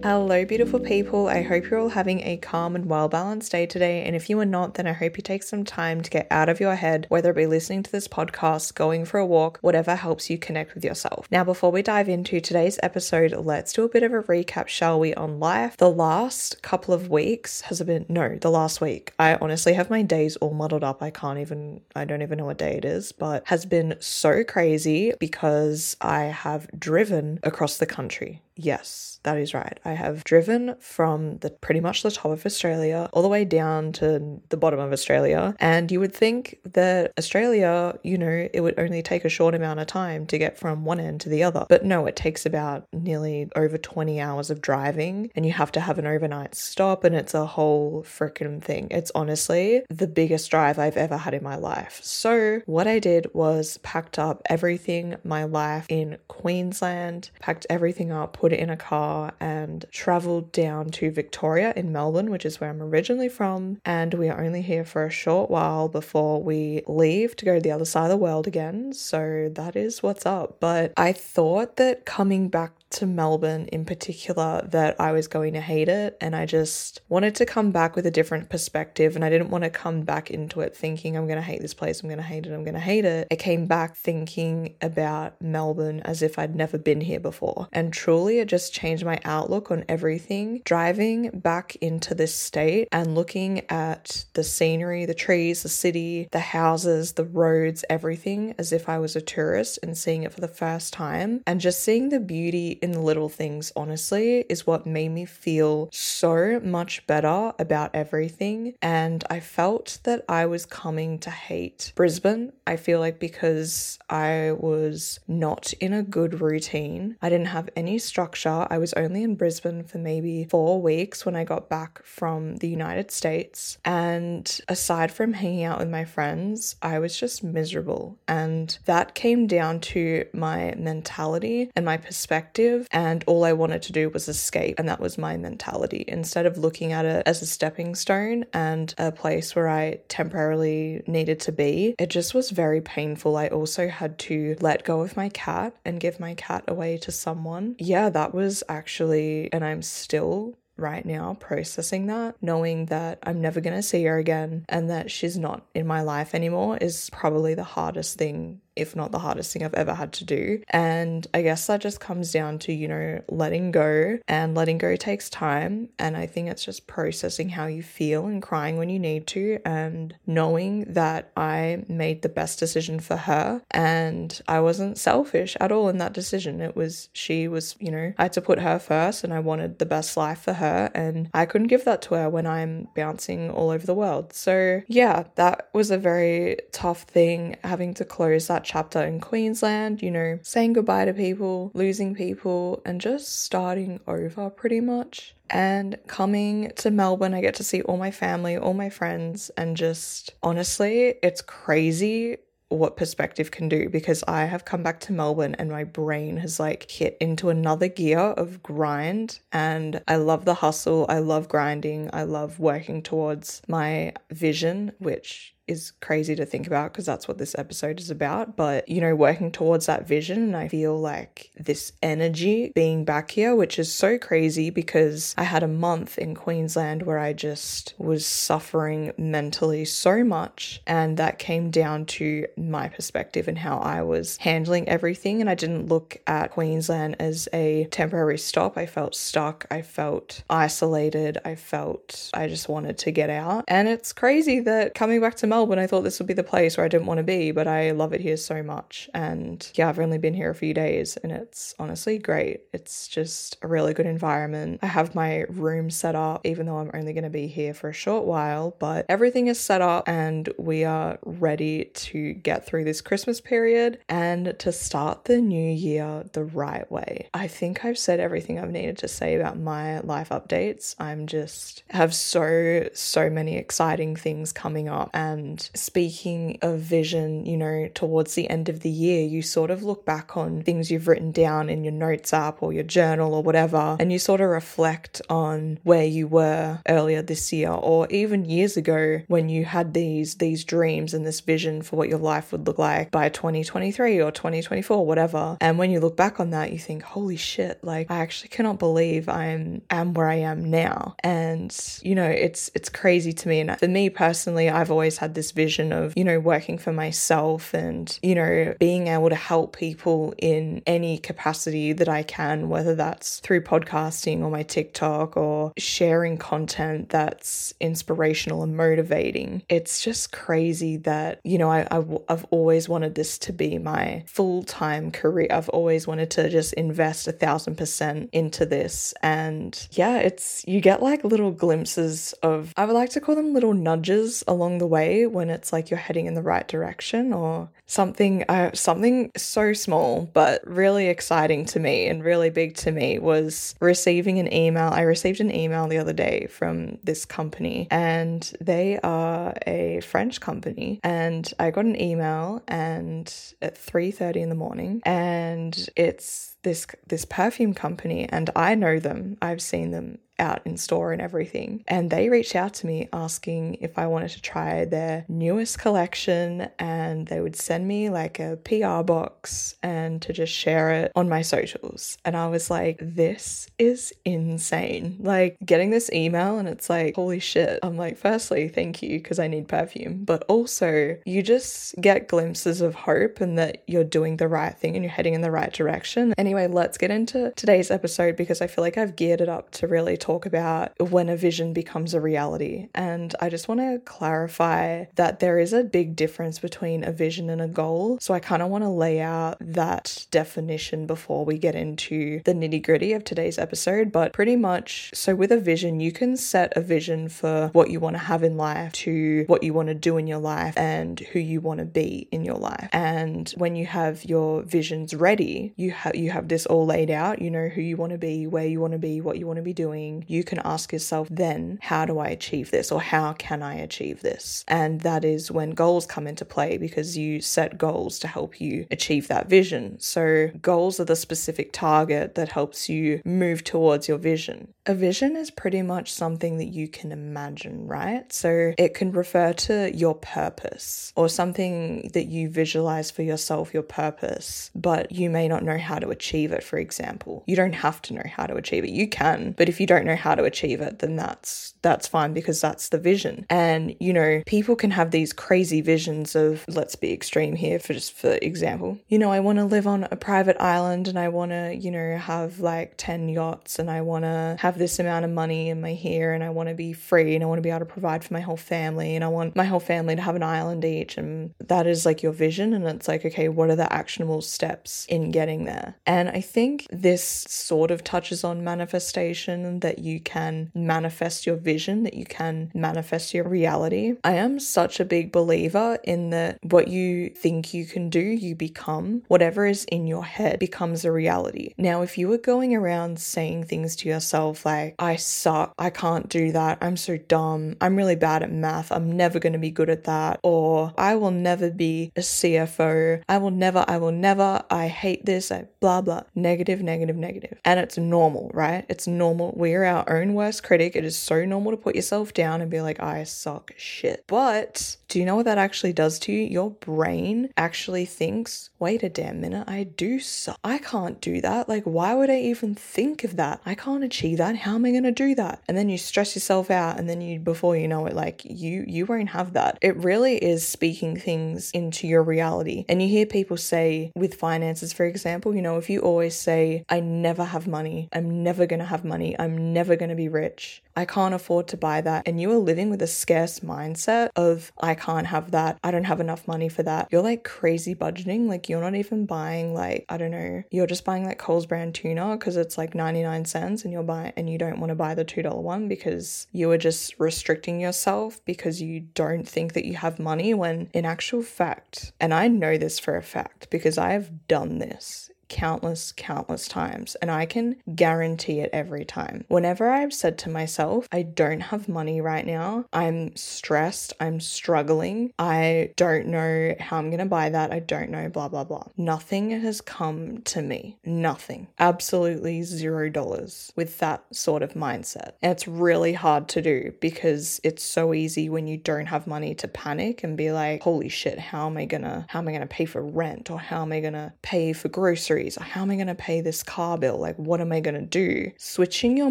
Hello, beautiful people. I hope you're all having a calm and well balanced day today. And if you are not, then I hope you take some time to get out of your head, whether it be listening to this podcast, going for a walk, whatever helps you connect with yourself. Now, before we dive into today's episode, let's do a bit of a recap, shall we, on life. The last couple of weeks has been, no, the last week. I honestly have my days all muddled up. I can't even, I don't even know what day it is, but has been so crazy because I have driven across the country. Yes, that is right. I have driven from the pretty much the top of Australia all the way down to the bottom of Australia. And you would think that Australia, you know, it would only take a short amount of time to get from one end to the other. But no, it takes about nearly over 20 hours of driving and you have to have an overnight stop and it's a whole freaking thing. It's honestly the biggest drive I've ever had in my life. So, what I did was packed up everything my life in Queensland, packed everything up, put it in a car, and traveled down to Victoria in Melbourne, which is where I'm originally from. And we are only here for a short while before we leave to go to the other side of the world again. So that is what's up. But I thought that coming back to Melbourne in particular that I was going to hate it and I just wanted to come back with a different perspective and I didn't want to come back into it thinking I'm going to hate this place, I'm going to hate it, I'm going to hate it. I came back thinking about Melbourne as if I'd never been here before. And truly it just changed my outlook on everything. Driving back into this state and looking at the scenery, the trees, the city, the houses, the roads, everything as if I was a tourist and seeing it for the first time and just seeing the beauty in the little things, honestly, is what made me feel so much better about everything. And I felt that I was coming to hate Brisbane. I feel like because I was not in a good routine, I didn't have any structure. I was only in Brisbane for maybe four weeks when I got back from the United States. And aside from hanging out with my friends, I was just miserable. And that came down to my mentality and my perspective and all I wanted to do was escape. And that was my mentality. Instead of looking at it as a stepping stone and a place where I temporarily needed to be, it just was very painful. I also had to let go of my cat and give my cat away to someone. Yeah, that was actually, and I'm still right now processing that, knowing that I'm never going to see her again and that she's not in my life anymore is probably the hardest thing if not the hardest thing I've ever had to do. And I guess that just comes down to, you know, letting go, and letting go takes time. And I think it's just processing how you feel and crying when you need to, and knowing that I made the best decision for her. And I wasn't selfish at all in that decision. It was, she was, you know, I had to put her first, and I wanted the best life for her. And I couldn't give that to her when I'm bouncing all over the world. So, yeah, that was a very tough thing having to close that chapter in Queensland, you know, saying goodbye to people, losing people, and just starting over pretty much. And coming to Melbourne, I get to see all my family, all my friends, and just honestly, it's crazy what perspective can do because I have come back to Melbourne and my brain has like hit into another gear of grind and I love the hustle, I love grinding, I love working towards my vision which is crazy to think about because that's what this episode is about. But, you know, working towards that vision, and I feel like this energy being back here, which is so crazy because I had a month in Queensland where I just was suffering mentally so much. And that came down to my perspective and how I was handling everything. And I didn't look at Queensland as a temporary stop. I felt stuck. I felt isolated. I felt I just wanted to get out. And it's crazy that coming back to Melbourne, Melbourne, I thought this would be the place where I didn't want to be, but I love it here so much. And yeah, I've only been here a few days and it's honestly great. It's just a really good environment. I have my room set up, even though I'm only going to be here for a short while, but everything is set up and we are ready to get through this Christmas period and to start the new year the right way. I think I've said everything I've needed to say about my life updates. I'm just have so, so many exciting things coming up and And speaking of vision, you know, towards the end of the year, you sort of look back on things you've written down in your notes app or your journal or whatever, and you sort of reflect on where you were earlier this year or even years ago when you had these these dreams and this vision for what your life would look like by 2023 or 2024, whatever. And when you look back on that, you think, holy shit, like I actually cannot believe I'm am where I am now. And, you know, it's it's crazy to me. And for me personally, I've always had this vision of, you know, working for myself and, you know, being able to help people in any capacity that I can, whether that's through podcasting or my TikTok or sharing content that's inspirational and motivating. It's just crazy that, you know, I've always wanted this to be my full time career. I've always wanted to just invest a thousand percent into this. And yeah, it's, you get like little glimpses of, I would like to call them little nudges along the way when it's like you're heading in the right direction or something, uh, something so small, but really exciting to me and really big to me was receiving an email. I received an email the other day from this company and they are a French company and I got an email and at 3:30 in the morning and it's this this perfume company and I know them. I've seen them out in store and everything. And they reached out to me asking if I wanted to try their newest collection and they would send me like a PR box and to just share it on my socials. And I was like, this is insane. Like getting this email and it's like, holy shit. I'm like, firstly, thank you because I need perfume. But also, you just get glimpses of hope and that you're doing the right thing and you're heading in the right direction. Anyway, let's get into today's episode because I feel like I've geared it up to really talk talk about when a vision becomes a reality. And I just want to clarify that there is a big difference between a vision and a goal. So I kind of want to lay out that definition before we get into the nitty gritty of today's episode. But pretty much, so with a vision, you can set a vision for what you want to have in life, to what you want to do in your life, and who you want to be in your life. And when you have your visions ready, you have you have this all laid out. You know who you want to be, where you want to be, what you want to be doing, you can ask yourself then, how do I achieve this or how can I achieve this? And that is when goals come into play because you set goals to help you achieve that vision. So, goals are the specific target that helps you move towards your vision. A vision is pretty much something that you can imagine, right? So, it can refer to your purpose or something that you visualize for yourself, your purpose, but you may not know how to achieve it, for example. You don't have to know how to achieve it. You can, but if you don't know how to achieve it, then that's that's fine because that's the vision. And you know, people can have these crazy visions of let's be extreme here for just for example. You know, I want to live on a private island and I want to, you know, have like 10 yachts and I want to have this amount of money in my hair and I want to be free and I want to be able to provide for my whole family and I want my whole family to have an island each and that is like your vision and it's like okay, what are the actionable steps in getting there? And I think this sort of touches on manifestation that you can manifest your vision, that you can manifest your reality. I am such a big believer in that what you think you can do, you become. Whatever is in your head becomes a reality. Now, if you were going around saying things to yourself like, I suck, I can't do that, I'm so dumb, I'm really bad at math, I'm never going to be good at that, or I will never be a CFO, I will never, I will never, I hate this, I blah blah, negative, negative, negative. And it's normal, right? It's normal. We're our own worst critic. It is so normal to put yourself down and be like, I suck shit. But do you know what that actually does to you? Your brain actually thinks, wait a damn minute, I do suck. I can't do that. Like, why would I even think of that? I can't achieve that. How am I going to do that? And then you stress yourself out, and then you, before you know it, like you, you won't have that. It really is speaking things into your reality. And you hear people say with finances, for example, you know, if you always say, I never have money, I'm never going to have money, I'm never going to be rich, I can't afford to buy that. And you are living with a scarce mindset of, I can't have that. I don't have enough money for that. You're like crazy budgeting. Like you're not even buying like, I don't know, you're just buying like Coles brand tuna because it's like 99 cents and you're buying, and you don't want to buy the $2 one because you are just restricting yourself because you don't think that you have money when in actual fact, and I know this for a fact because I have done this countless, countless times, and I can guarantee it every time. Whenever I've said to myself, I don't have money right now, I'm stressed, I'm struggling, I don't know how I'm gonna buy that, I don't know, blah, blah, blah. Nothing has come to me. Nothing. Absolutely zero dollars with that sort of mindset. And it's really hard to do because it's so easy when you don't have money to panic and be like, holy shit, how am I gonna, how am I gonna pay for rent or how am I gonna pay for groceries or how am I gonna pay this car bill? Like, what am I gonna do? Switching your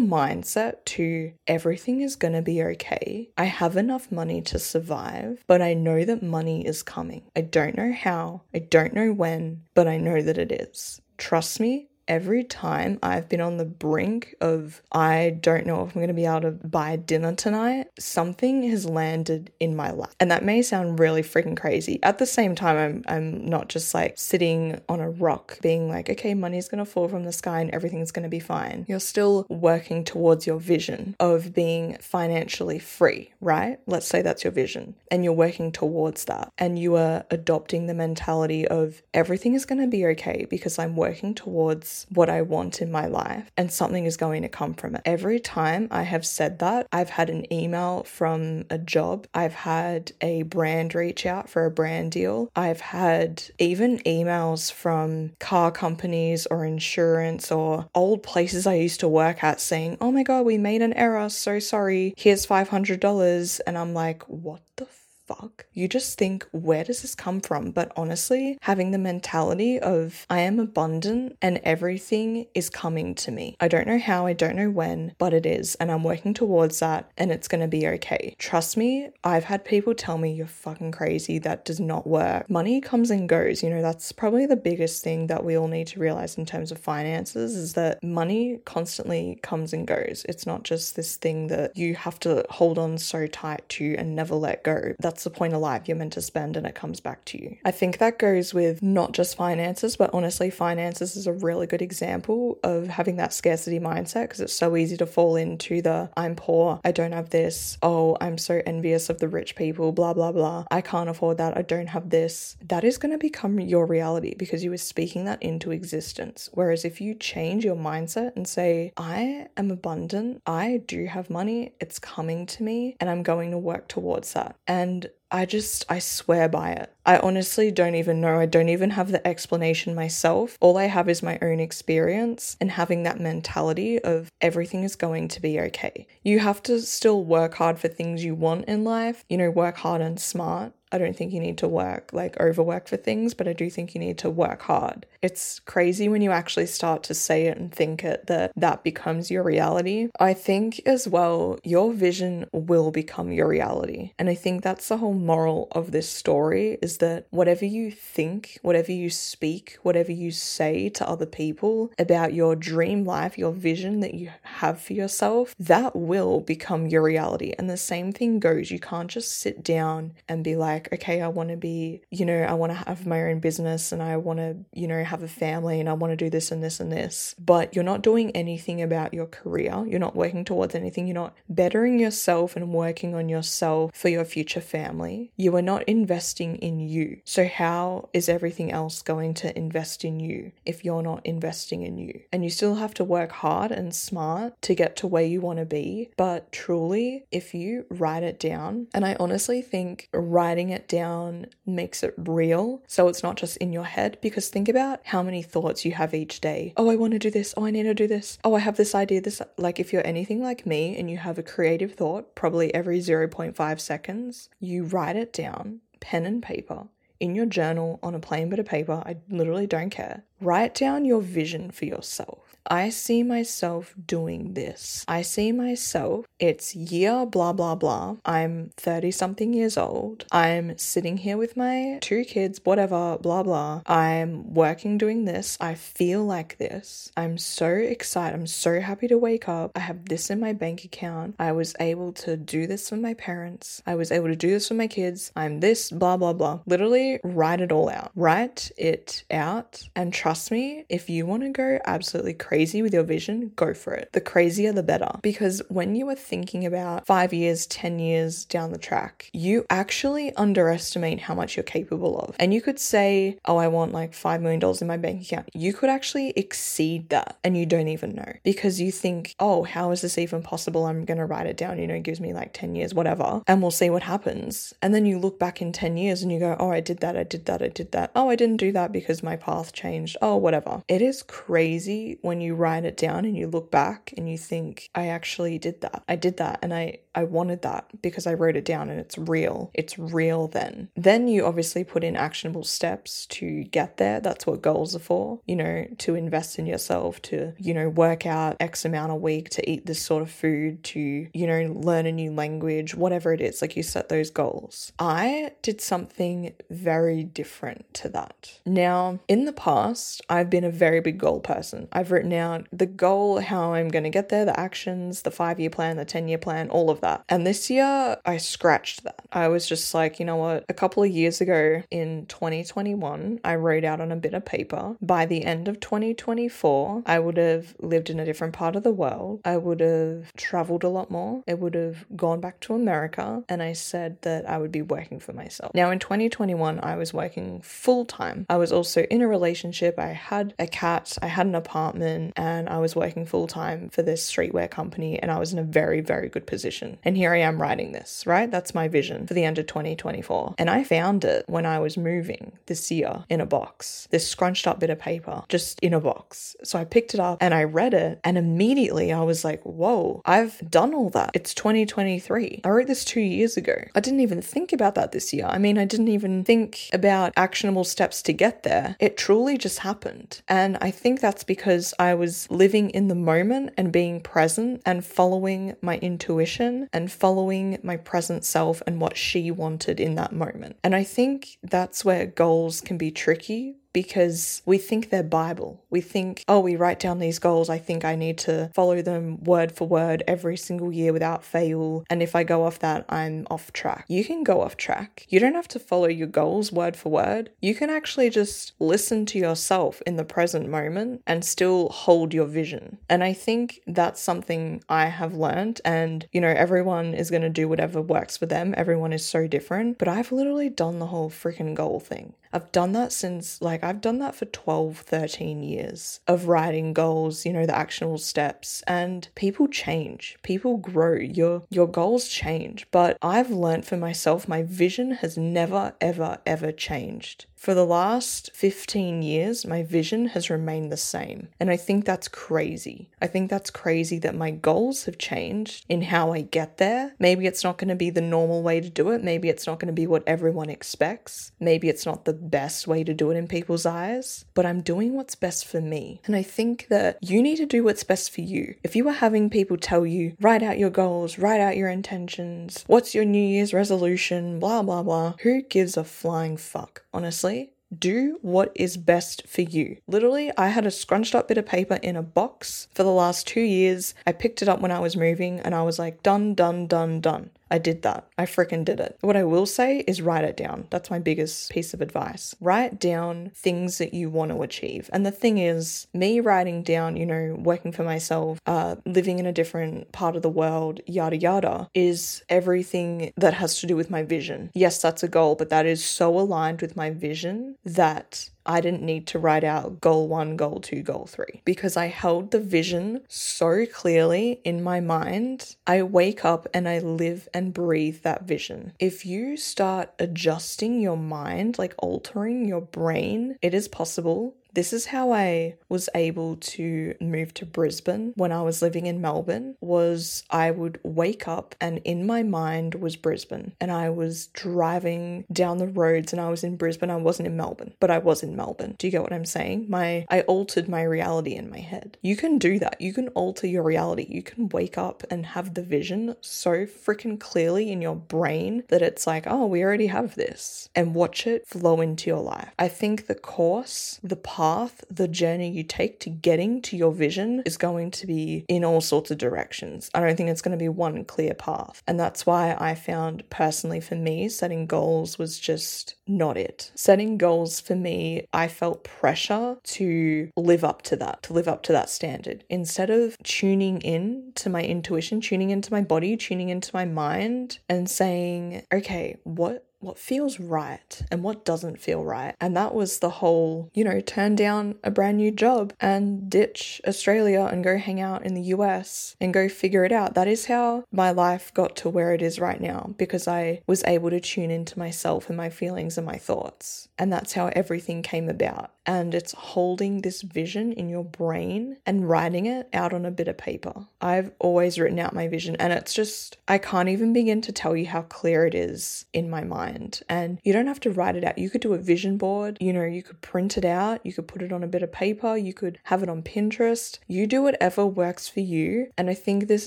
mindset to everything is gonna be okay. I have enough money to survive, but I know that money is coming. I don't know how, I don't know when, but I know that it is. Trust me, every time I've been on the brink of I don't know if I'm going to be able to buy dinner tonight, something has landed in my lap. And that may sound really freaking crazy. At the same time, I'm I'm not just like sitting on a rock being like, okay, money's going to fall from the sky and everything's going to be fine. You're still working towards your vision of being financially free, right? Let's say that's your vision and you're working towards that and you are adopting the mentality of everything is going to be okay because I'm working towards what I want in my life and something is going to come from it. Every time I have said that, I've had an email from a job, I've had a brand reach out for a brand deal, I've had even emails from car companies or insurance or old places I used to work at saying, Oh my god, we made an error, so sorry, here's $500. And I'm like, What the fuck? You just think, where does this come from? But honestly, having the mentality of I am abundant and everything is coming to me. I don't know how, I don't know when, but it is. And I'm working towards that and it's going to be okay. Trust me, I've had people tell me you're fucking crazy. That does not work. Money comes and goes. You know, that's probably the biggest thing that we all need to realize in terms of finances is that money constantly comes and goes. It's not just this thing that you have to hold on so tight to and never let go. That's that's the point of life. You're meant to spend and it comes back to you. I think that goes with not just finances, but honestly, finances is a really good example of having that scarcity mindset because it's so easy to fall into the I'm poor, I don't have this, oh, I'm so envious of the rich people, blah, blah, blah. I can't afford that, I don't have this. That is going to become your reality because you were speaking that into existence. Whereas if you change your mindset and say, I am abundant, I do have money, it's coming to me, and I'm going to work towards that. And I just, I swear by it. I honestly don't even know. I don't even have the explanation myself. All I have is my own experience and having that mentality of everything is going to be okay. You have to still work hard for things you want in life, you know, work hard and smart. I don't think you need to work like overwork for things, but I do think you need to work hard. It's crazy when you actually start to say it and think it that that becomes your reality. I think as well, your vision will become your reality. And I think that's the whole moral of this story that whatever you think, whatever you speak, whatever you say to other people about your dream life, your vision that you have for yourself, that will become your reality. And the same thing goes. You can't just sit down and be like, okay, I want to be, you know, I want to have my own business and I want to, you know, have a family and I want to do this and this and this. But you're not doing anything about your career. You're not working towards anything. You're not bettering yourself and working on yourself for your future family. You are not investing in you. So, how is everything else going to invest in you if you're not investing in you? And you still have to work hard and smart to get to where you want to be. But truly, if you write it down, and I honestly think writing it down makes it real. So it's not just in your head, because think about how many thoughts you have each day. Oh, I want to do this. Oh, I need to do this. Oh, I have this idea. This, like, if you're anything like me and you have a creative thought, probably every 0.5 seconds, you write it down, pen and paper, in your journal on a plain bit of paper. I literally don't care. Write down your vision for yourself. I see myself doing this. I see myself, it's year blah blah blah. I'm 30 something years old. I'm sitting here with my two kids, whatever, blah blah. I'm working doing this. I feel like this. I'm so excited. I'm so happy to wake up. I have this in my bank account. I was able to do this for my parents. I was able to do this for my kids. I'm this, blah blah blah. Literally write it all out. Write it out and trust me, if you want to go absolutely crazy with your vision, go for it. The crazier, the better. Because when you are thinking about five years, 10 years down the track, you actually underestimate how much you're capable of. And you could say, oh, I want like $5 million in my bank account. You could actually exceed that and you don't even know because you think, oh, how is this even possible? I'm going to write it down. You know, it gives me like 10 years, whatever, and we'll see what happens. And then you look back in 10 years and you go, oh, I did that, I did that, I did that. Oh, I didn't do that because my path changed. Oh, whatever. It is crazy when you write it down and you look back and you think, I actually did that. I did that and I, I wanted that because I wrote it down and it's real. It's real then. Then you obviously put in actionable steps to get there. That's what goals are for, you know, to invest in yourself, to, you know, work out X amount a week, to eat this sort of food, to, you know, learn a new language, whatever it is. Like you set those goals. I did something very different to that. Now, in the past, I've been a very big goal person. I've written out the goal, how I'm going to get there, the actions, the five year plan, the 10 year plan, all of that. And this year, I scratched that. I was just like, you know what? A couple of years ago in 2021, I wrote out on a bit of paper by the end of 2024, I would have lived in a different part of the world. I would have traveled a lot more. I would have gone back to America. And I said that I would be working for myself. Now, in 2021, I was working full time. I was also in a relationship. I had a cat, I had an apartment, and I was working full time for this streetwear company. And I was in a very, very good position. And here I am writing this, right? That's my vision for the end of 2024. And I found it when I was moving this year in a box, this scrunched up bit of paper, just in a box. So I picked it up and I read it. And immediately I was like, whoa, I've done all that. It's 2023. I wrote this two years ago. I didn't even think about that this year. I mean, I didn't even think about actionable steps to get there. It truly just happened. And I think that's because I was living in the moment and being present and following my intuition and following my present self and what she wanted in that moment. And I think that's where goals can be tricky because we think they're Bible. We think, oh, we write down these goals. I think I need to follow them word for word every single year without fail. And if I go off that, I'm off track. You can go off track. You don't have to follow your goals word for word. You can actually just listen to yourself in the present moment and still hold your vision. And I think that's something I have learned. And, you know, everyone is going to do whatever works for them. Everyone is so different. But I've literally done the whole freaking goal thing. I've done that since, like, I've done that for 12, 13 years of writing goals, you know, the actionable steps. And people change, people grow, your, your goals change. But I've learned for myself, my vision has never, ever, ever changed. For the last 15 years, my vision has remained the same. And I think that's crazy. I think that's crazy that my goals have changed in how I get there. Maybe it's not going to be the normal way to do it. Maybe it's not going to be what everyone expects. Maybe it's not the best way to do it in people's eyes, but I'm doing what's best for me. And I think that you need to do what's best for you. If you are having people tell you, write out your goals, write out your intentions, what's your New Year's resolution, blah, blah, blah, who gives a flying fuck, honestly? Do what is best for you. Literally, I had a scrunched up bit of paper in a box for the last two years. I picked it up when I was moving and I was like, done, done, done, done. I did that. I freaking did it. What I will say is write it down. That's my biggest piece of advice. Write down things that you want to achieve. And the thing is, me writing down, you know, working for myself, uh, living in a different part of the world, yada yada, is everything that has to do with my vision. Yes, that's a goal, but that is so aligned with my vision that I didn't need to write out goal one, goal two, goal three because I held the vision so clearly in my mind. I wake up and I live and breathe that vision. If you start adjusting your mind, like altering your brain, it is possible this is how I was able to move to Brisbane when I was living in Melbourne was I would wake up and in my mind was Brisbane and I was driving down the roads and I was in Brisbane. I wasn't in Melbourne, but I was in Melbourne. Do you get what I'm saying? My I altered my reality in my head. You can do that. You can alter your reality. You can wake up and have the vision so freaking clearly in your brain that it's like, "Oh, we already have this." And watch it flow into your life. I think the course, the path, the journey you take to getting to your vision is going to be in all sorts of directions. I don't think it's going to be one clear path. And that's why I found personally for me, setting goals was just not it. Setting goals for me, I felt pressure to live up to that, to live up to that standard. Instead of tuning in to my intuition, tuning into my body, tuning into my mind, and saying, okay, what what feels right and what doesn't feel right. And that was the whole, you know, turn down a brand new job and ditch Australia and go hang out in the US and go figure it out. That is how my life got to where it is right now because I was able to tune into myself and my feelings and my thoughts. And that's how everything came about. And it's holding this vision in your brain and writing it out on a bit of paper. I've always written out my vision and it's just, I can't even begin to tell you how clear it is in my mind mind. And you don't have to write it out. You could do a vision board, you know, you could print it out, you could put it on a bit of paper, you could have it on Pinterest. You do whatever works for you. And I think this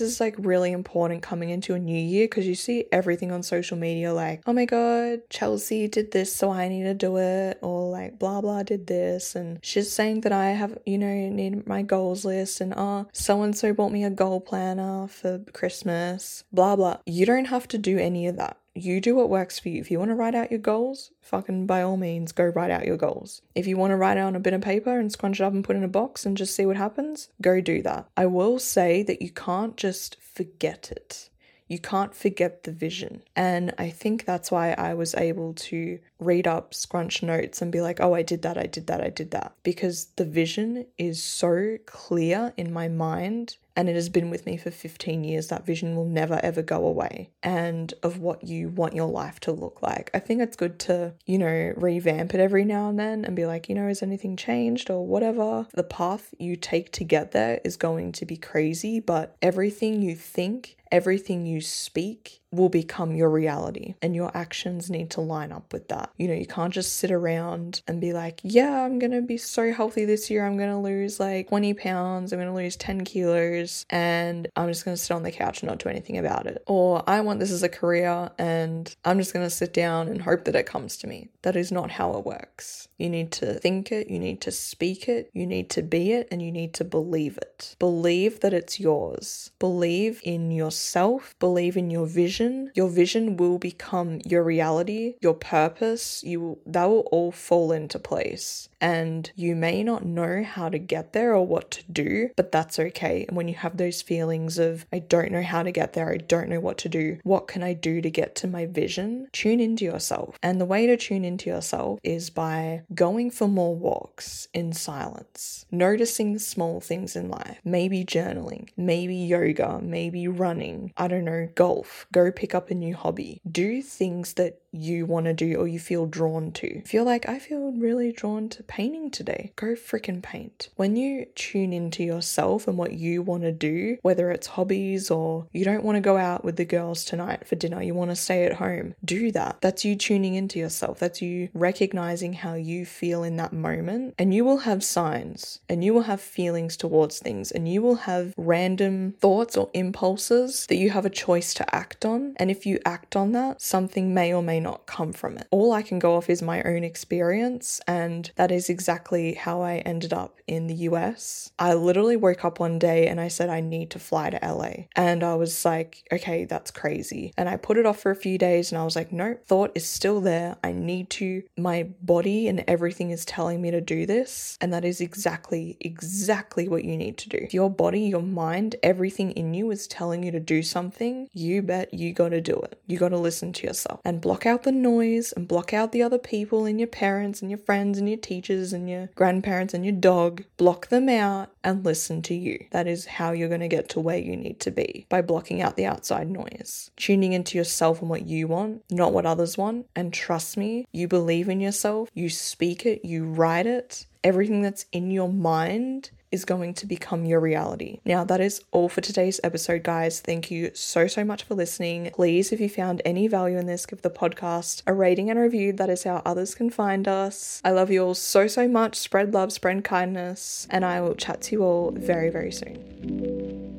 is like really important coming into a new year because you see everything on social media like, oh my God, Chelsea did this, so I need to do it. Or like, blah, blah did this. And she's saying that I have, you know, need my goals list. And oh, so and so bought me a goal planner for Christmas, blah, blah. You don't have to do any of that you do what works for you. If you want to write out your goals, fucking by all means, go write out your goals. If you want to write it on a bit of paper and scrunch it up and put it in a box and just see what happens, go do that. I will say that you can't just forget it. You can't forget the vision. And I think that's why I was able to read up, scrunch notes, and be like, oh, I did that, I did that, I did that. Because the vision is so clear in my mind and it has been with me for 15 years. That vision will never ever go away, and of what you want your life to look like. I think it's good to, you know, revamp it every now and then and be like, you know, has anything changed or whatever. The path you take to get there is going to be crazy, but everything you think, everything you speak, will become your reality and your actions need to line up with that. You know, you can't just sit around and be like, yeah, I'm going to be so healthy this year. I'm going to lose like 20 pounds. I'm going to lose 10 kilos and I'm just going to sit on the couch and not do anything about it. Or I want this as a career and I'm just going to sit down and hope that it comes to me. That is not how it works. You need to think it, you need to speak it, you need to be it, and you need to believe it. Believe that it's yours. Believe in yourself, believe in your vision your vision will become your reality, your purpose, you that will all fall into place. And you may not know how to get there or what to do, but that's okay. And when you have those feelings of I don't know how to get there, I don't know what to do, what can I do to get to my vision? Tune into yourself. And the way to tune into yourself is by going for more walks in silence, noticing small things in life, maybe journaling, maybe yoga, maybe running, I don't know, golf. Go pick up a new hobby. Do things that you want to do or you feel drawn to. Feel like I feel really drawn to painting today. Go freaking paint. When you tune into yourself and what you want to do, whether it's hobbies or you don't want to go out with the girls tonight for dinner, you want to stay at home, do that. That's you tuning into yourself. That's you recognizing how you feel in that moment. And you will have signs and you will have feelings towards things and you will have random thoughts or impulses that you have a choice to act on. And if you act on that, something may or may not come from it. All I can go off is my own experience, and that is exactly how I ended up in the US. I literally woke up one day and I said, I need to fly to LA. And I was like, okay, that's crazy. And I put it off for a few days and I was like, no, thought is still there. I need to, my body and everything is telling me to do this. And that is exactly, exactly what you need to do. Your body, your mind, everything in you is telling you to do something, you bet you got to do it. You got to listen to yourself and block out the noise and block out the other people and your parents and your friends and your teachers and your grandparents and your dog. Block them out and listen to you. That is how you're to get to where you need to be by blocking out the outside noise. Tuning into yourself and what you want, not what others want. And trust me, you believe in yourself, you speak it, you write it. Everything that's in your mind is going to become your reality. Now, that is all for today's episode, guys. Thank you so, so much for listening. Please, if you found any value in this, give the podcast a rating and a review. That is how others can find us. I love you all so, so much. Spread love, spread kindness, and I will chat to you all very, very soon.